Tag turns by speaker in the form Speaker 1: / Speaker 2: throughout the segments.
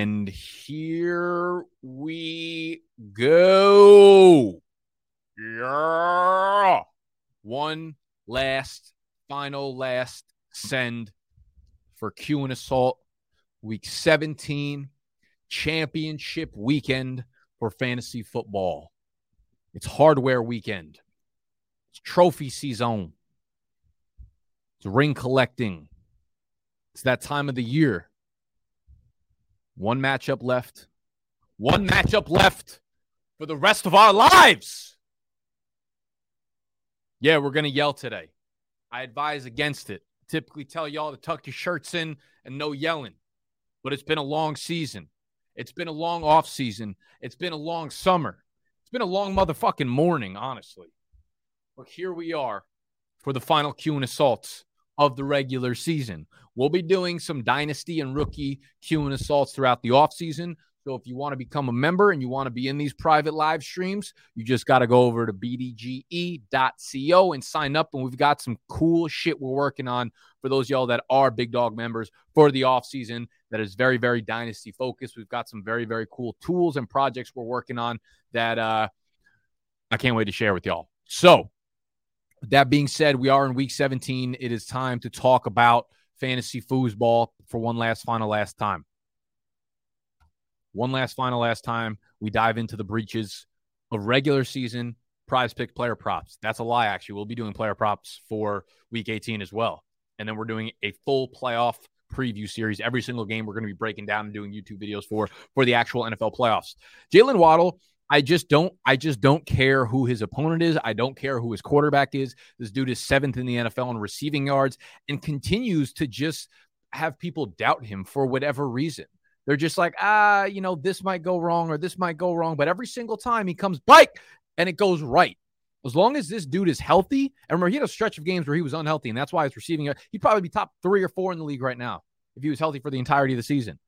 Speaker 1: And here we go. Yeah. One last, final, last send for Q and Assault, week 17, championship weekend for fantasy football. It's hardware weekend, it's trophy season, it's ring collecting. It's that time of the year. One matchup left. One matchup left for the rest of our lives. Yeah, we're going to yell today. I advise against it. Typically tell y'all to tuck your shirts in and no yelling. But it's been a long season. It's been a long off season. It's been a long summer. It's been a long motherfucking morning, honestly. But here we are for the final Q and assaults of the regular season. We'll be doing some dynasty and rookie Q and assaults throughout the offseason. So if you want to become a member and you want to be in these private live streams, you just got to go over to bdge.co and sign up. And we've got some cool shit we're working on for those y'all that are Big Dog members for the offseason that is very, very dynasty focused. We've got some very, very cool tools and projects we're working on that uh, I can't wait to share with y'all. So, that being said, we are in week 17. It is time to talk about fantasy foosball for one last final last time. One last final last time, we dive into the breaches of regular season prize pick player props. That's a lie, actually. We'll be doing player props for week 18 as well. And then we're doing a full playoff preview series. Every single game we're going to be breaking down and doing YouTube videos for for the actual NFL playoffs. Jalen Waddle, I just don't I just don't care who his opponent is. I don't care who his quarterback is. This dude is seventh in the NFL in receiving yards and continues to just have people doubt him for whatever reason. They're just like, ah, you know, this might go wrong or this might go wrong. But every single time he comes bike and it goes right. As long as this dude is healthy, and remember, he had a stretch of games where he was unhealthy, and that's why he's receiving. He'd probably be top three or four in the league right now if he was healthy for the entirety of the season.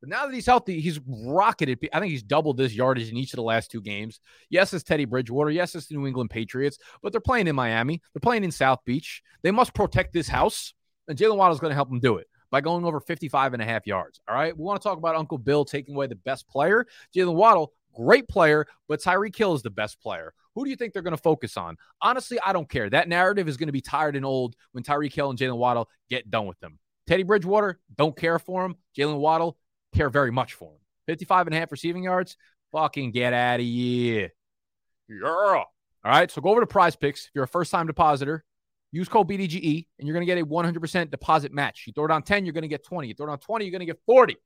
Speaker 1: But now that he's healthy, he's rocketed. I think he's doubled this yardage in each of the last two games. Yes, it's Teddy Bridgewater. Yes, it's the New England Patriots, but they're playing in Miami. They're playing in South Beach. They must protect this house, and Jalen Waddle is going to help them do it by going over 55 and a half yards. All right. We want to talk about Uncle Bill taking away the best player. Jalen Waddle, great player, but Tyreek Hill is the best player. Who do you think they're going to focus on? Honestly, I don't care. That narrative is going to be tired and old when Tyreek Hill and Jalen Waddle get done with them. Teddy Bridgewater, don't care for him. Jalen Waddle, care very much for him. 55 and a half receiving yards, fucking get out of here. Yeah. All right. So go over to prize picks. If you're a first time depositor, Use code BDGE and you're going to get a 100% deposit match. You throw it on 10, you're going to get 20. You throw it on 20, you're going to get 40.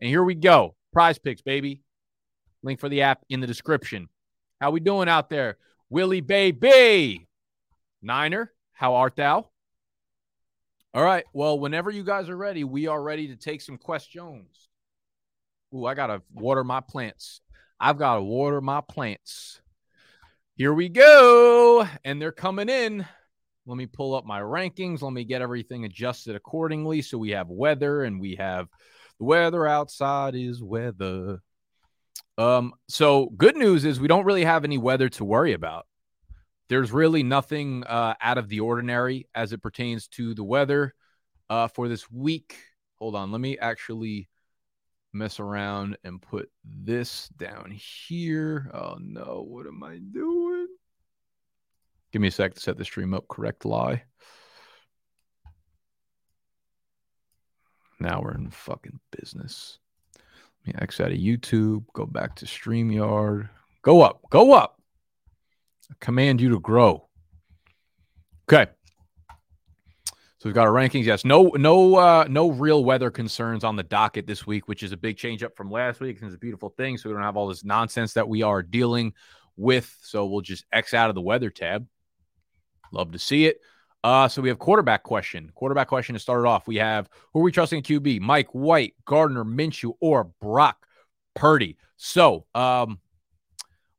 Speaker 1: And here we go. Prize picks, baby. Link for the app in the description. How we doing out there? Willie Baby. Niner, how art thou? All right. Well, whenever you guys are ready, we are ready to take some questions. Ooh, I got to water my plants. I've got to water my plants. Here we go. And they're coming in. Let me pull up my rankings. Let me get everything adjusted accordingly. So we have weather and we have the weather outside is weather. Um, so good news is we don't really have any weather to worry about. There's really nothing uh, out of the ordinary as it pertains to the weather uh, for this week. Hold on, let me actually mess around and put this down here. Oh no, what am I doing? Give me a sec to set the stream up. Correct lie. Now we're in fucking business. Let me X out of YouTube, go back to StreamYard. Go up, go up. I command you to grow. Okay. So we've got our rankings. Yes, no, no, uh, no real weather concerns on the docket this week, which is a big change up from last week. It's a beautiful thing. So we don't have all this nonsense that we are dealing with. So we'll just X out of the weather tab. Love to see it. Uh, so we have quarterback question. Quarterback question to start it off. We have who are we trusting QB? Mike White, Gardner Minshew, or Brock Purdy. So um,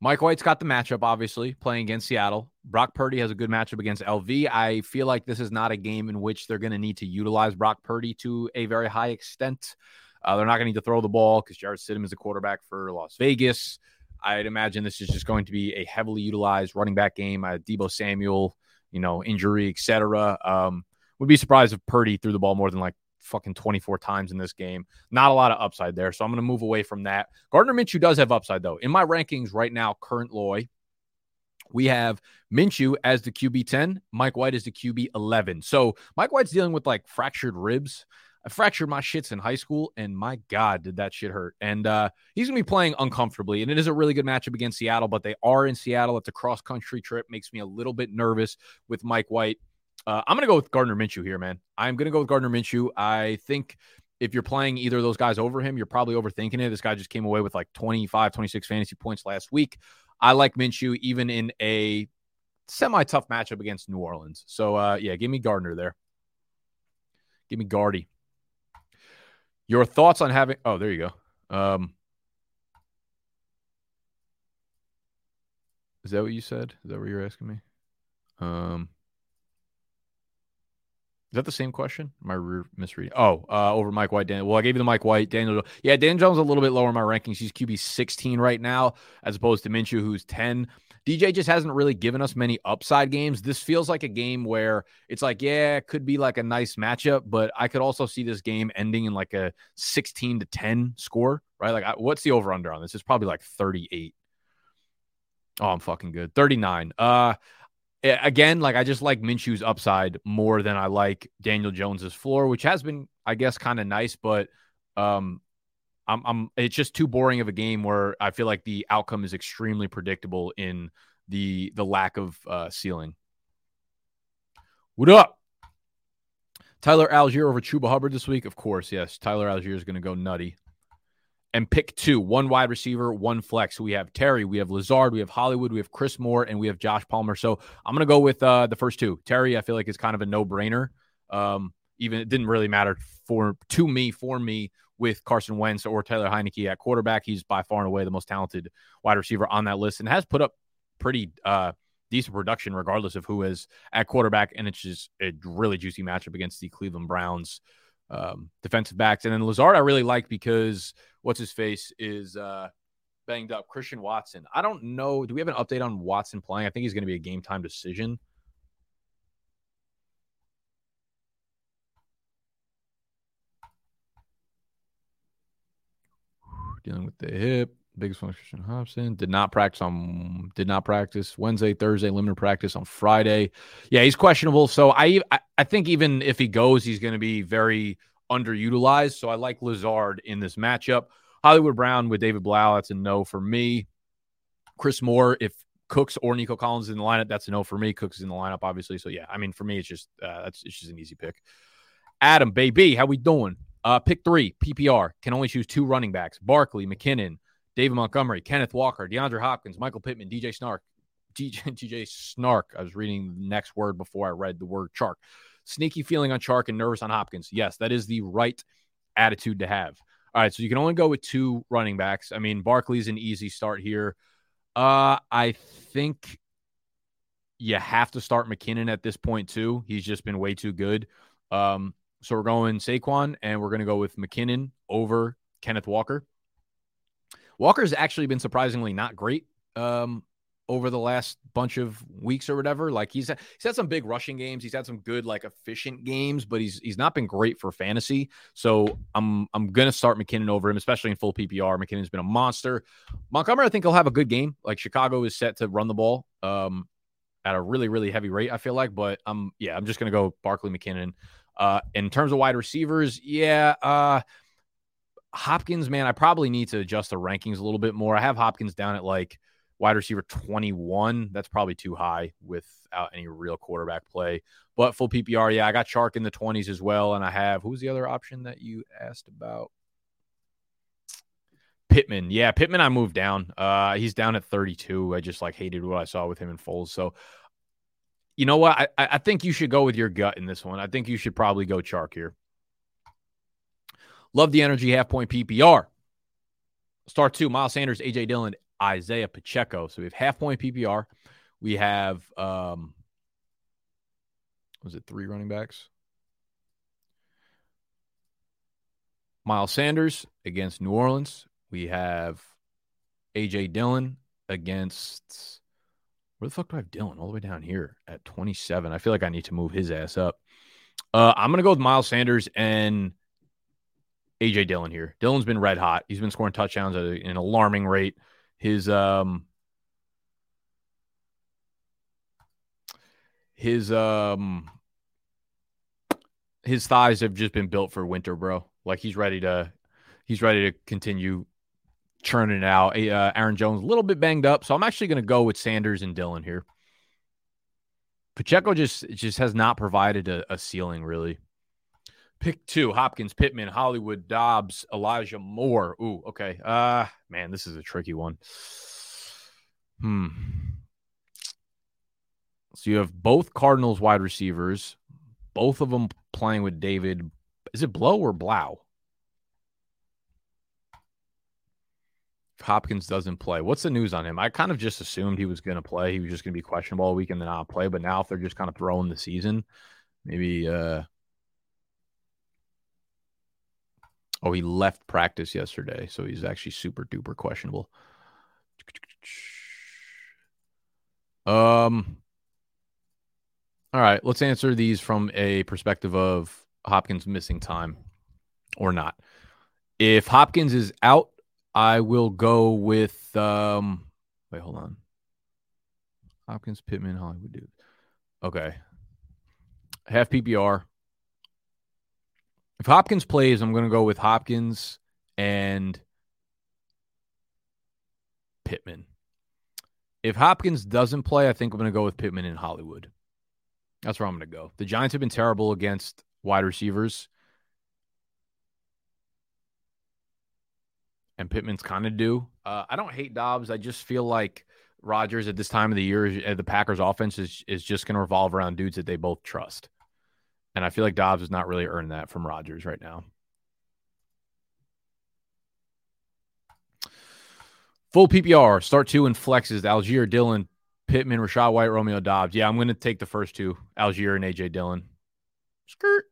Speaker 1: Mike White's got the matchup, obviously, playing against Seattle. Brock Purdy has a good matchup against LV. I feel like this is not a game in which they're going to need to utilize Brock Purdy to a very high extent. Uh, they're not going to need to throw the ball because Jarrett Stidham is a quarterback for Las Vegas. I'd imagine this is just going to be a heavily utilized running back game. Uh, Deebo Samuel, you know, injury, etc. Um, would be surprised if Purdy threw the ball more than like fucking 24 times in this game. Not a lot of upside there. So I'm going to move away from that. Gardner Minshew does have upside, though. In my rankings right now, current Loy, we have Minshew as the QB 10, Mike White as the QB 11. So Mike White's dealing with like fractured ribs. I fractured my shits in high school, and my God, did that shit hurt. And uh, he's going to be playing uncomfortably. And it is a really good matchup against Seattle, but they are in Seattle. It's a cross country trip. Makes me a little bit nervous with Mike White. Uh, I'm going to go with Gardner Minshew here, man. I'm going to go with Gardner Minshew. I think if you're playing either of those guys over him, you're probably overthinking it. This guy just came away with like 25, 26 fantasy points last week. I like Minshew even in a semi tough matchup against New Orleans. So, uh, yeah, give me Gardner there. Give me Gardy. Your thoughts on having? Oh, there you go. Um, is that what you said? Is that what you're asking me? Um, is that the same question? Am I misreading? Oh, uh, over Mike White. Daniel. Well, I gave you the Mike White. Daniel. Yeah, Dan Jones a little bit lower in my rankings. He's QB 16 right now, as opposed to Minshew, who's 10. DJ just hasn't really given us many upside games. This feels like a game where it's like, yeah, it could be like a nice matchup, but I could also see this game ending in like a 16 to 10 score, right? Like, what's the over under on this? It's probably like 38. Oh, I'm fucking good. 39. Uh, again, like I just like Minshew's upside more than I like Daniel Jones's floor, which has been, I guess, kind of nice, but um, I'm, I'm, it's just too boring of a game where I feel like the outcome is extremely predictable in the the lack of uh, ceiling. What up? Tyler Allgeier over Chuba Hubbard this week, of course. Yes, Tyler Allgeier is going to go nutty and pick two one wide receiver, one flex. We have Terry, we have Lazard, we have Hollywood, we have Chris Moore, and we have Josh Palmer. So I'm going to go with uh, the first two. Terry, I feel like is kind of a no brainer. Um, even it didn't really matter for to me, for me, with Carson Wentz or Taylor Heinicke at quarterback. He's by far and away the most talented wide receiver on that list and has put up pretty uh, decent production regardless of who is at quarterback. And it's just a really juicy matchup against the Cleveland Browns um, defensive backs. And then Lazard, I really like because what's his face is uh, banged up. Christian Watson. I don't know. Do we have an update on Watson playing? I think he's going to be a game time decision. Dealing with the hip. Biggest one, Christian Hobson did not practice on did not practice Wednesday, Thursday, limited practice on Friday. Yeah, he's questionable. So I I, think even if he goes, he's going to be very underutilized. So I like Lazard in this matchup. Hollywood Brown with David Blough, that's a no for me. Chris Moore, if Cooks or Nico Collins in the lineup, that's a no for me. Cooks in the lineup, obviously. So yeah, I mean for me, it's just uh, that's it's just an easy pick. Adam, baby, how we doing? Uh, pick three, PPR can only choose two running backs: Barkley, McKinnon, David Montgomery, Kenneth Walker, DeAndre Hopkins, Michael Pittman, DJ Snark, DJ, DJ Snark. I was reading the next word before I read the word Chark. Sneaky feeling on Chark and nervous on Hopkins. Yes, that is the right attitude to have. All right, so you can only go with two running backs. I mean, Barkley's an easy start here. Uh, I think you have to start McKinnon at this point too. He's just been way too good. Um, so we're going Saquon, and we're going to go with McKinnon over Kenneth Walker. Walker's actually been surprisingly not great um, over the last bunch of weeks or whatever. Like he's he's had some big rushing games. He's had some good like efficient games, but he's he's not been great for fantasy. So I'm I'm gonna start McKinnon over him, especially in full PPR. McKinnon's been a monster. Montgomery, I think he'll have a good game. Like Chicago is set to run the ball um, at a really really heavy rate. I feel like, but I'm yeah, I'm just gonna go Barkley McKinnon. Uh, in terms of wide receivers, yeah. Uh, Hopkins, man, I probably need to adjust the rankings a little bit more. I have Hopkins down at like wide receiver 21. That's probably too high without any real quarterback play. But full PPR, yeah, I got Chark in the 20s as well. And I have who's the other option that you asked about? Pittman. Yeah, Pittman, I moved down. Uh, he's down at 32. I just like hated what I saw with him in Foles. So, you know what? I, I think you should go with your gut in this one. I think you should probably go Chark here. Love the energy half point PPR. Start two, Miles Sanders, AJ Dillon, Isaiah Pacheco. So we have half point PPR. We have um was it three running backs? Miles Sanders against New Orleans. We have AJ Dillon against where the fuck do I have Dillon? All the way down here at 27. I feel like I need to move his ass up. Uh, I'm gonna go with Miles Sanders and AJ Dillon here. Dillon's been red hot. He's been scoring touchdowns at an alarming rate. His um his um his thighs have just been built for winter, bro. Like he's ready to he's ready to continue churning it out. Uh, Aaron Jones a little bit banged up, so I'm actually going to go with Sanders and Dillon here. Pacheco just just has not provided a, a ceiling really. Pick two: Hopkins, Pittman, Hollywood, Doubs, Elijah Moore. Ooh, okay. Uh man, this is a tricky one. Hmm. So you have both Cardinals wide receivers, both of them playing with David. Is it Blow or Blau? Hopkins doesn't play. What's the news on him? I kind of just assumed he was going to play. He was just going to be questionable all week and then not play. But now, if they're just kind of throwing the season, maybe. uh Oh, he left practice yesterday, so he's actually super duper questionable. Um. All right, let's answer these from a perspective of Hopkins missing time or not. If Hopkins is out, I will go with um wait, hold on. Hopkins, Pittman, Hollywood dude. Okay. Half PPR. If Hopkins plays, I'm going to go with Hopkins and Pittman. If Hopkins doesn't play, I think I'm going to go with Pittman in Hollywood. That's where I'm going to go. The Giants have been terrible against wide receivers. and Pittman's kind of due. Uh, I don't hate Doubs. I just feel like Rodgers at this time of the year, uh, the Packers offense is, is just going to revolve around dudes that they both trust. And I feel like Doubs has not really earned that from Rodgers right now. Full PPR, start two and flexes. Allgeier, Dillon, Pittman, Rachaad White, Romeo Doubs. Yeah, I'm going to take the first two, Allgeier and AJ Dillon. Skirt.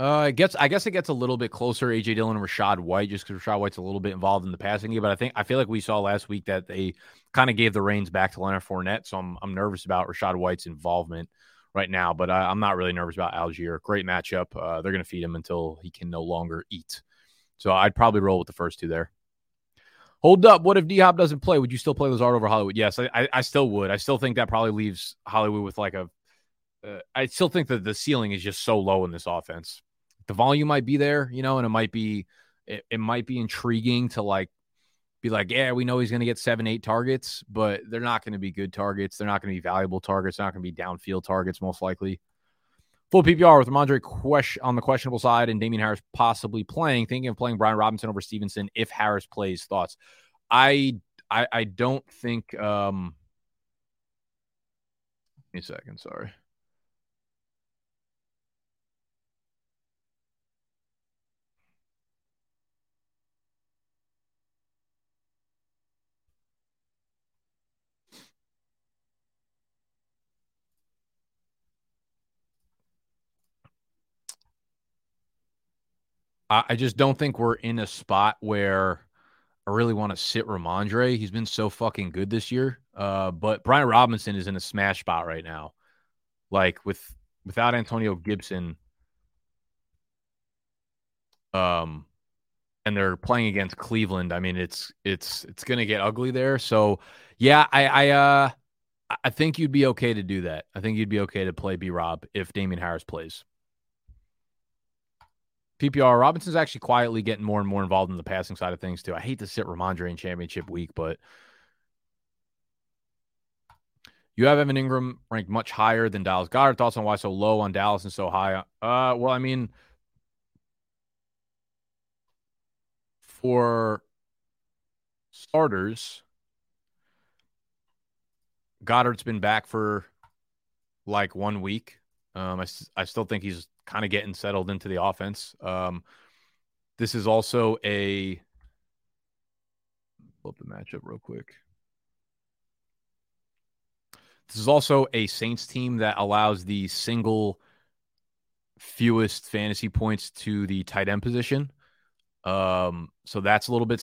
Speaker 1: Uh, it gets. I guess it gets a little bit closer. AJ Dillon and Rachaad White, just because Rachaad White's a little bit involved in the passing game. But I think I feel like we saw last week that they kind of gave the reins back to Leonard Fournette. So I'm I'm nervous about Rachaad White's involvement right now. But I, am not really nervous about Allgeier. Great matchup. Uh, they're going to feed him until he can no longer eat. So I'd probably roll with the first two there. Hold up. What if D Hop doesn't play? Would you still play Lazard over Hollywood? Yes, I, I, I still would. I still think that probably leaves Hollywood with like a. Uh, I still think that the ceiling is just so low in this offense the volume might be there, you know, and it might be it, it might be intriguing to like be like, yeah, we know he's going to get seven, eight targets, but they're not going to be good targets. They're not going to be valuable targets. They're not going to be downfield targets, most likely. Full PPR with Rhamondre question on the questionable side and Damien Harris possibly playing. Thinking of playing Brian Robinson over Stevenson if Harris plays. Thoughts? I I, I don't think. Um, give me a second. Sorry. I just don't think we're in a spot where I really want to sit Rhamondre. He's been so fucking good this year. Uh, but Brian Robinson is in a smash spot right now. Like with without Antonio Gibson, um, and they're playing against Cleveland. I mean, it's it's it's gonna get ugly there. So yeah, I I uh I think you'd be okay to do that. I think you'd be okay to play B Rob if Damien Harris plays. PPR, Robinson's actually quietly getting more and more involved in the passing side of things too. I hate to sit Rhamondre in championship week, but you have Evan Engram ranked much higher than Dallas Goedert. Thoughts on why so low on Dallas and so high? Uh, well, I mean, for starters, Goedert's been back for like one week. Um, I, I still think he's kind of getting settled into the offense. Um, this is also a pull up the matchup real quick. This is also a Saints team that allows the single fewest fantasy points to the tight end position. Um, so that's a little bit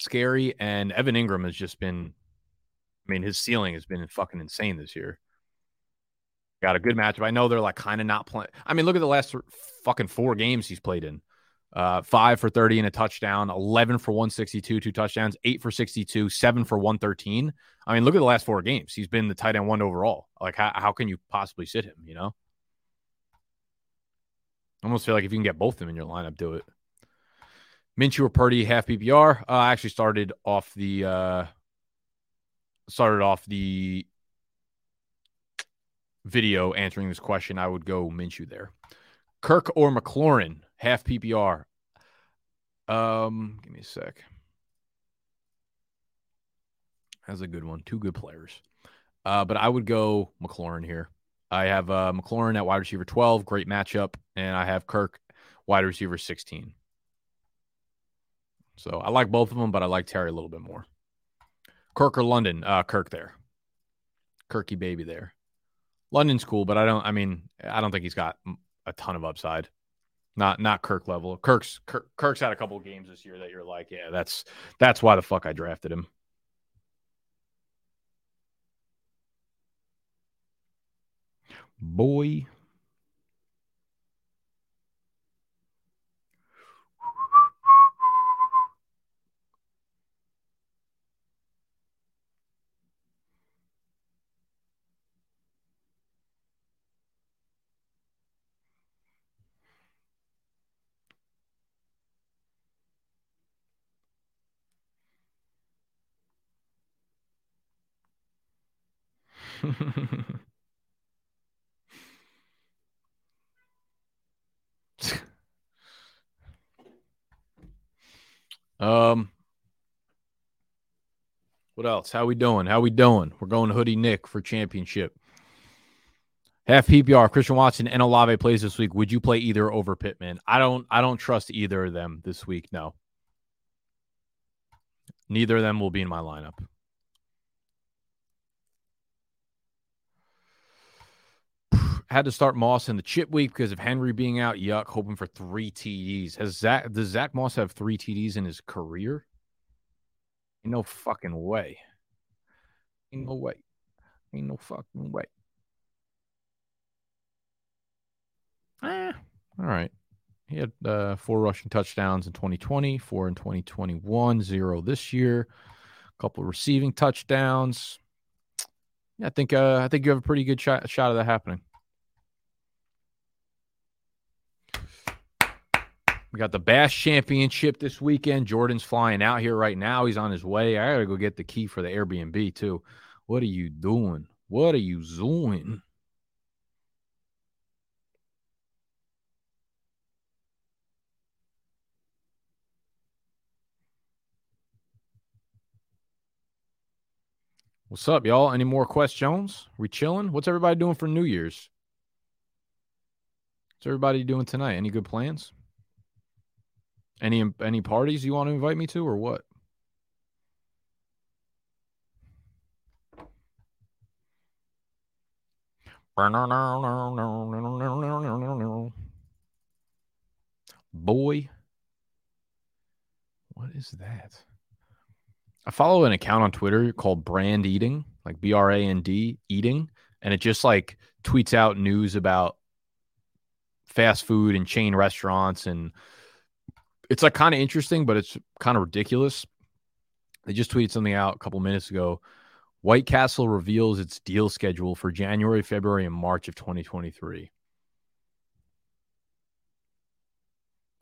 Speaker 1: scary. And Evan Engram has just been, I mean, his ceiling has been fucking insane this year. Got a good matchup. I know they're like kind of not playing. I mean, look at the last fucking four games he's played in. Uh, five for 30 and a touchdown, 11 for 162, two touchdowns, eight for 62, seven for 113. I mean, look at the last four games. He's been the tight end one overall. Like, how, how can you possibly sit him, you know? I almost feel like if you can get both of them in your lineup, do it. Minshew or Purdy half PPR. Uh, I actually started off the uh, started off the video answering this question. I would go Minshew there. Kirk or McLaurin half PPR. Um, give me a sec. That's a good one. Two good players. Uh, but I would go McLaurin here. I have uh, McLaurin at wide receiver 12, great matchup, and I have Kirk wide receiver 16. So I like both of them, but I like Terry a little bit more. Kirk or London? Uh, Kirk there. Kirky baby there. London's cool, but I don't. I mean, I don't think he's got a ton of upside. Not not Kirk level. Kirk's Kirk, Kirk's had a couple games this year that you're like, yeah, that's that's why the fuck I drafted him. Boy. um what else? How we doing? How we doing? We're going to Hoodie Nick for championship. Half PPR, Christian Watson and Olave plays this week. Would you play either over Pittman? I don't I don't trust either of them this week. No. Neither of them will be in my lineup. Had to start Moss in the chip week because of Henry being out. Yuck, hoping for three TDs. Has Zach does Zach Moss have three TDs in his career? Ain't no fucking way. Ain't no way. Ain't no fucking way. Eh, all right. He had uh, four rushing touchdowns in 2020, four in 2021, zero this year. A couple receiving touchdowns. Yeah, I think uh, I think you have a pretty good shot, shot of that happening. We got the Bass Championship this weekend. Jordan's flying out here right now. He's on his way. I gotta go get the key for the Airbnb too. What are you doing? What are you doing? What's up, y'all? Any more questions? We chilling? What's everybody doing for New Year's? What's everybody doing tonight? Any good plans? Any any parties you want to invite me to or what? Boy. What is that? I follow an account on Twitter called Brand Eating, like B R A N D Eating, and it just like tweets out news about fast food and chain restaurants and it's like kind of interesting, but it's kind of ridiculous. They just tweeted something out a couple minutes ago. White Castle reveals its deal schedule for January, February, and March of 2023.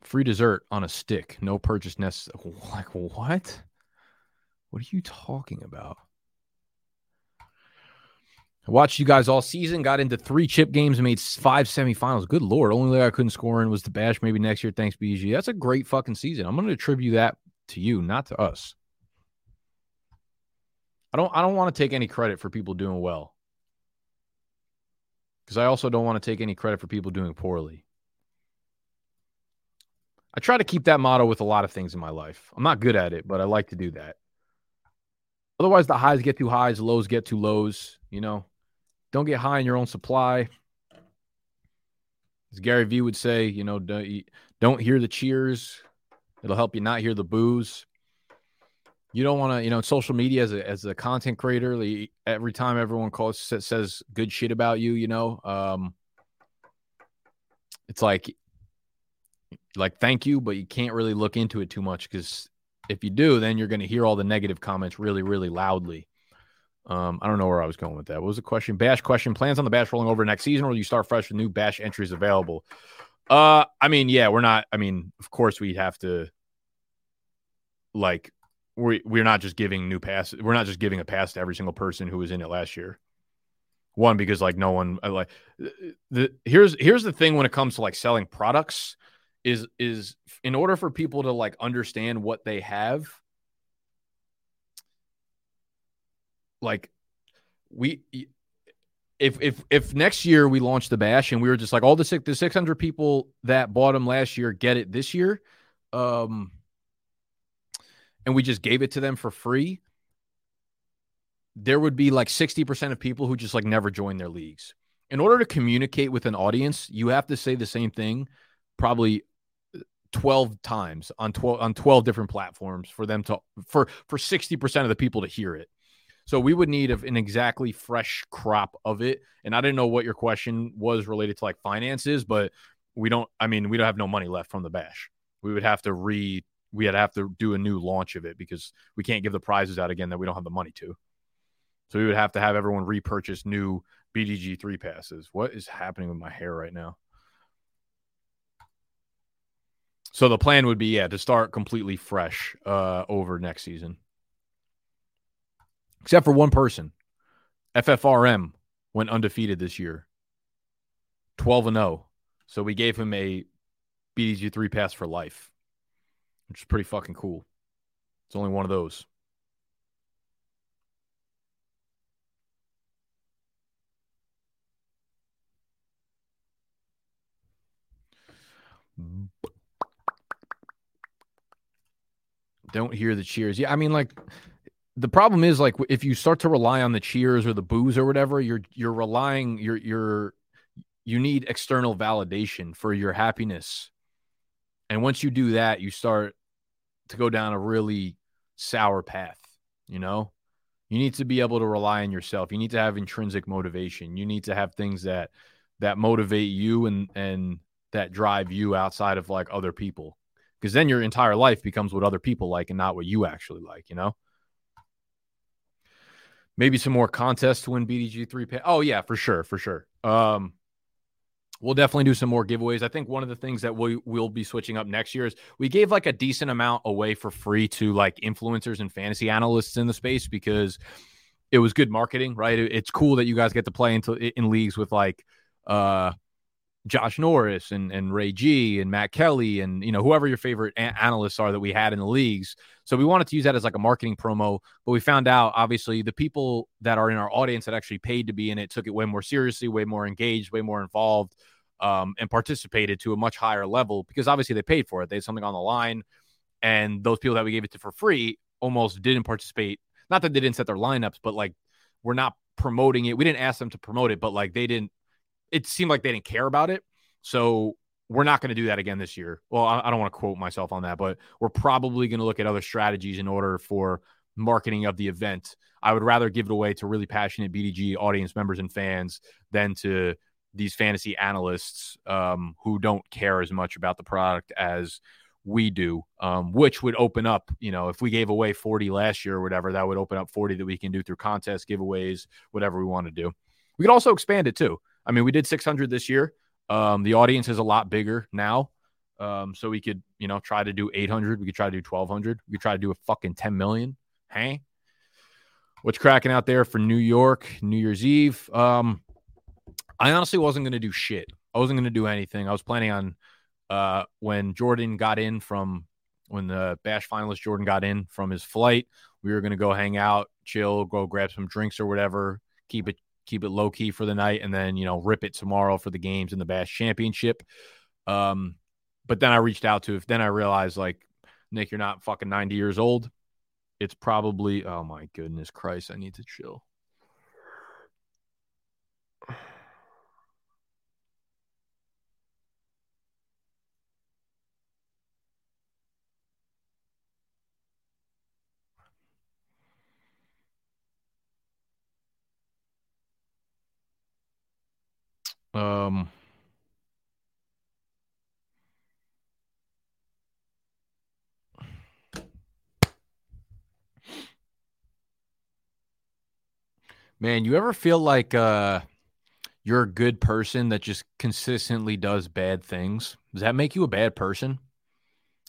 Speaker 1: Free dessert on a stick, no purchase necessary. Like what? What are you talking about? I watched you guys all season, got into three chip games, made five semifinals. Good lord. Only way I couldn't score in was the bash. Maybe next year. Thanks, BG. That's a great fucking season. I'm gonna attribute that to you, not to us. I don't I don't want to take any credit for people doing well. Because I also don't want to take any credit for people doing poorly. I try to keep that motto with a lot of things in my life. I'm not good at it, but I like to do that. Otherwise, the highs get too highs, lows get too lows. You know, don't get high in your own supply. As Gary Vee would say, you know, don't, hear the cheers. It'll help you not hear the boos you don't want to, you know, social media as a as a content creator, every time everyone calls says good shit about you, you know, um, it's like like thank you, but you can't really look into it too much because if you do, then you're going to hear all the negative comments really, really loudly. Um, I don't know where I was going with that. What was the question? Bash question: Plans on the Bash rolling over next season, or you start fresh with new Bash entries available? Uh, I mean, yeah, we're not. I mean, of course, we'd have to like we we're not just giving new passes. We're not just giving a pass to every single person who was in it last year. One because like no one uh, like the here's here's the thing when it comes to like selling products is is in order for people to like understand what they have like we if if if next year we launch the bash and we were just like all the six the 600 people that bought them last year get it this year um and we just gave it to them for free, there would be like 60% of people who just like never join their leagues. In order to communicate with an audience, you have to say the same thing probably uh, 12 times on 12 on 12 different platforms for them to for for 60% of the people to hear it. So we would need an exactly fresh crop of it. And I didn't know what your question was related to like finances, but we don't I mean, we don't have no money left from the bash. We would have to re we had to have to do a new launch of it because we can't give the prizes out again that we don't have the money to. So we would have to have everyone repurchase new BDG three passes. What is happening with my hair right now? So the plan would be, yeah, to start completely fresh uh, over next season, except for one person. FFRM went undefeated this year, twelve and zero. Oh. So we gave him a BDG three pass for life which is pretty fucking cool. It's only one of those. Don't hear the cheers. Yeah, I mean, like the problem is like if you start to rely on the cheers or the booze or whatever, you're you're relying you're you're you need external validation for your happiness. And once you do that, you start to go down a really sour path, you know? You need to be able to rely on yourself. You need to have intrinsic motivation. You need to have things that that motivate you and and that drive you outside of like other people. Because then your entire life becomes what other people like and not what you actually like, you know? Maybe some more contests to win BDG three pay. Oh yeah, for sure, for sure. Um, We'll definitely do some more giveaways. I think one of the things that we will be switching up next year is we gave like a decent amount away for free to like influencers and fantasy analysts in the space because it was good marketing, right? It's cool that you guys get to play into in leagues with like uh Josh Norris and, and Ray G and Matt Kelly and you know whoever your favorite a- analysts are that we had in the leagues. So we wanted to use that as like a marketing promo, but we found out obviously the people that are in our audience that actually paid to be in it took it way more seriously, way more engaged, way more involved, um, and participated to a much higher level because obviously they paid for it. They had something on the line, and those people that we gave it to for free almost didn't participate. Not that they didn't set their lineups, but like we're not promoting it. We didn't ask them to promote it, but like they didn't. It seemed like they didn't care about it. So we're not going to do that again this year. Well, I, I don't want to quote myself on that, but we're probably going to look at other strategies in order for marketing of the event. I would rather give it away to really passionate BDG audience members and fans than to these fantasy analysts um, who don't care as much about the product as we do, um, which would open up, you know, if we gave away 40 last year or whatever, that would open up 40 that we can do through contests, giveaways, whatever we want to do. We could also expand it too. I mean, we did 600 this year. Um, the audience is a lot bigger now. Um, so we could, you know, try to do 800. We could try to do 1200. We could try to do a fucking 10 million. Hey, what's cracking out there for New York, New Year's Eve? Um, I honestly wasn't going to do shit. I wasn't going to do anything. I was planning on uh, when Jordan got in from when the Bash finalist Jordan got in from his flight, we were going to go hang out, chill, go grab some drinks or whatever, keep it keep it low key for the night, and then you know rip it tomorrow for the games in the Bash Championship. Um, but then I reached out to if then I realized like Nick, you're not fucking 90 years old. It's probably oh my goodness Christ, I need to chill. Um, man, you ever feel like uh, you're a good person that just consistently does bad things? Does that make you a bad person?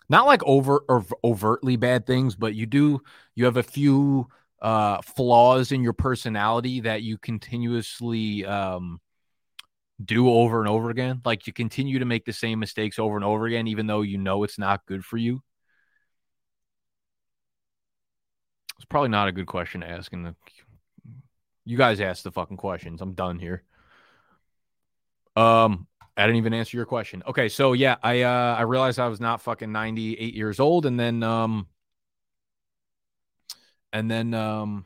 Speaker 1: Not like over or overtly bad things, but you do. You have a few uh, flaws in your personality that you continuously um, do over and over again? Like you continue to make the same mistakes over and over again, even though you know it's not good for you? It's probably not a good question to ask. The, you guys ask the fucking questions. I'm done here. Um, I didn't even answer your question. Okay, so yeah, I uh I realized I was not fucking 98 years old, and then um, and then um,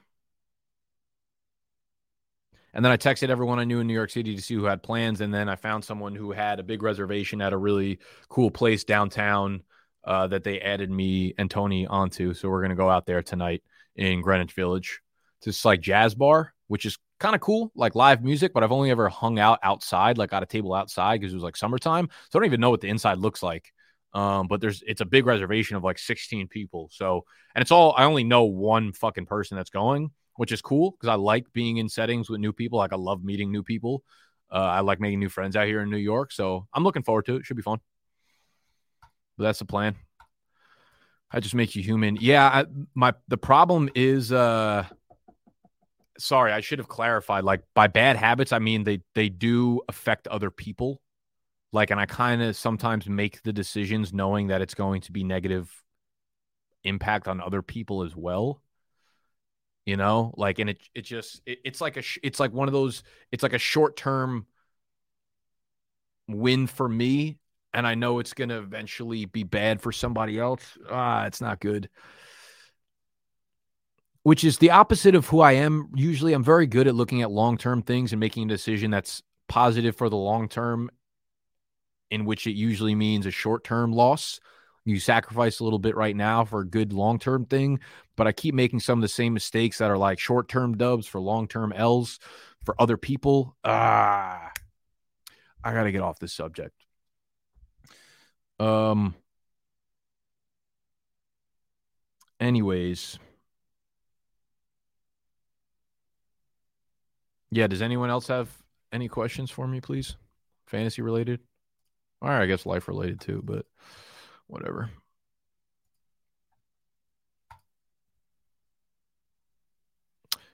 Speaker 1: and then I texted everyone I knew in New York City to see who had plans. And then I found someone who had a big reservation at a really cool place downtown uh, that they added me and Tony onto. So we're going to go out there tonight in Greenwich Village. It's this like jazz bar, which is kind of cool, like live music, but I've only ever hung out outside, like at a table outside because it was like summertime. So I don't even know what the inside looks like. Um, but there's it's a big reservation of like 16 people. So and it's all I only know one fucking person that's going which is cool because I like being in settings with new people. Like I love meeting new people. Uh, I like making new friends out here in New York. So I'm looking forward to it. Should be fun. But that's the plan. I just make you human. Yeah, I, my the problem is uh sorry, I should have clarified. Like by bad habits, I mean they they do affect other people. Like, and I kind of sometimes make the decisions knowing that it's going to be negative impact on other people as well you know like and it it just it, it's like a sh- it's like one of those it's like a short term win for me and i know it's going to eventually be bad for somebody else. Ah it's not good. Which is the opposite of who i am. Usually i'm very good at looking at long term things and making a decision that's positive for the long term in which it usually means a short term loss you sacrifice a little bit right now for a good long term thing, but I keep making some of the same mistakes that are like short term dubs for long term L's for other people. Ah, I got to get off this subject. Um, anyways, yeah, does anyone else have any questions for me, please? Fantasy related? All right, I guess life related too, but whatever.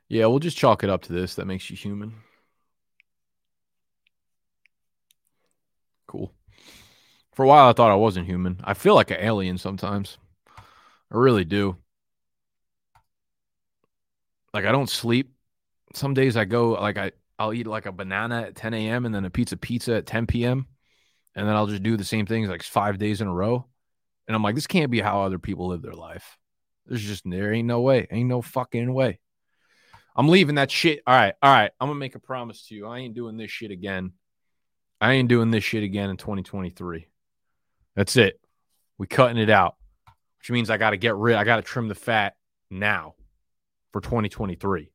Speaker 1: Yeah, we'll just chalk it up to this. That makes you human. Cool. For a while, I thought I wasn't human. I feel like an alien sometimes. I really do. Like I don't sleep. Some days I go like I I'll eat like a banana at 10 a.m. and then a pizza pizza at 10 p.m. And then I'll just do the same things like five days in a row. And I'm like, this can't be how other people live their life. There's just there ain't no way. Ain't no fucking way. I'm leaving that shit. All right, all right. I'm gonna make a promise to you. I ain't doing this shit again. I ain't doing this shit again in 2023. That's it. We cutting it out, which means I got to get rid. I got to trim the fat now for 2023.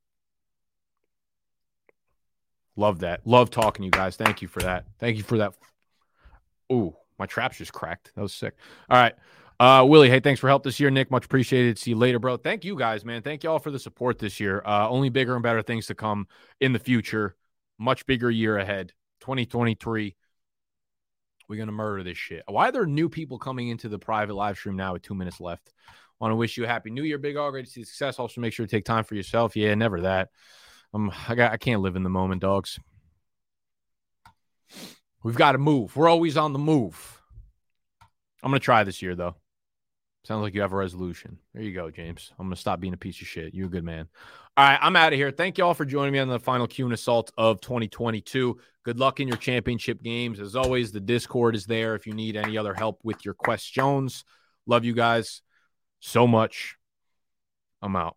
Speaker 1: Love that. Love talking to you guys. Thank you for that. Thank you for that. Ooh, my traps just cracked. That was sick. All right. Uh, Willie, hey, thanks for help this year, Nick. Much appreciated. See you later, bro. Thank you guys, man. Thank you all for the support this year. Uh, only bigger and better things to come in the future. Much bigger year ahead. 2023. We're gonna murder this shit. Why are there new people coming into the private live stream now with two minutes left? Want to wish you a happy new year, Big All. Great to see success. Also, make sure to take time for yourself. Yeah, never that. Um, I got I can't live in the moment, dogs. We've got to move. We're always on the move. I'm gonna try this year though. Sounds like you have a resolution. There you go, James. I'm gonna stop being a piece of shit. You're a good man. All right, I'm out of here. Thank you all for joining me on the final Q and Assault of 2022. Good luck in your championship games. As always, the Discord is there if you need any other help with your questions. Love you guys so much. I'm out.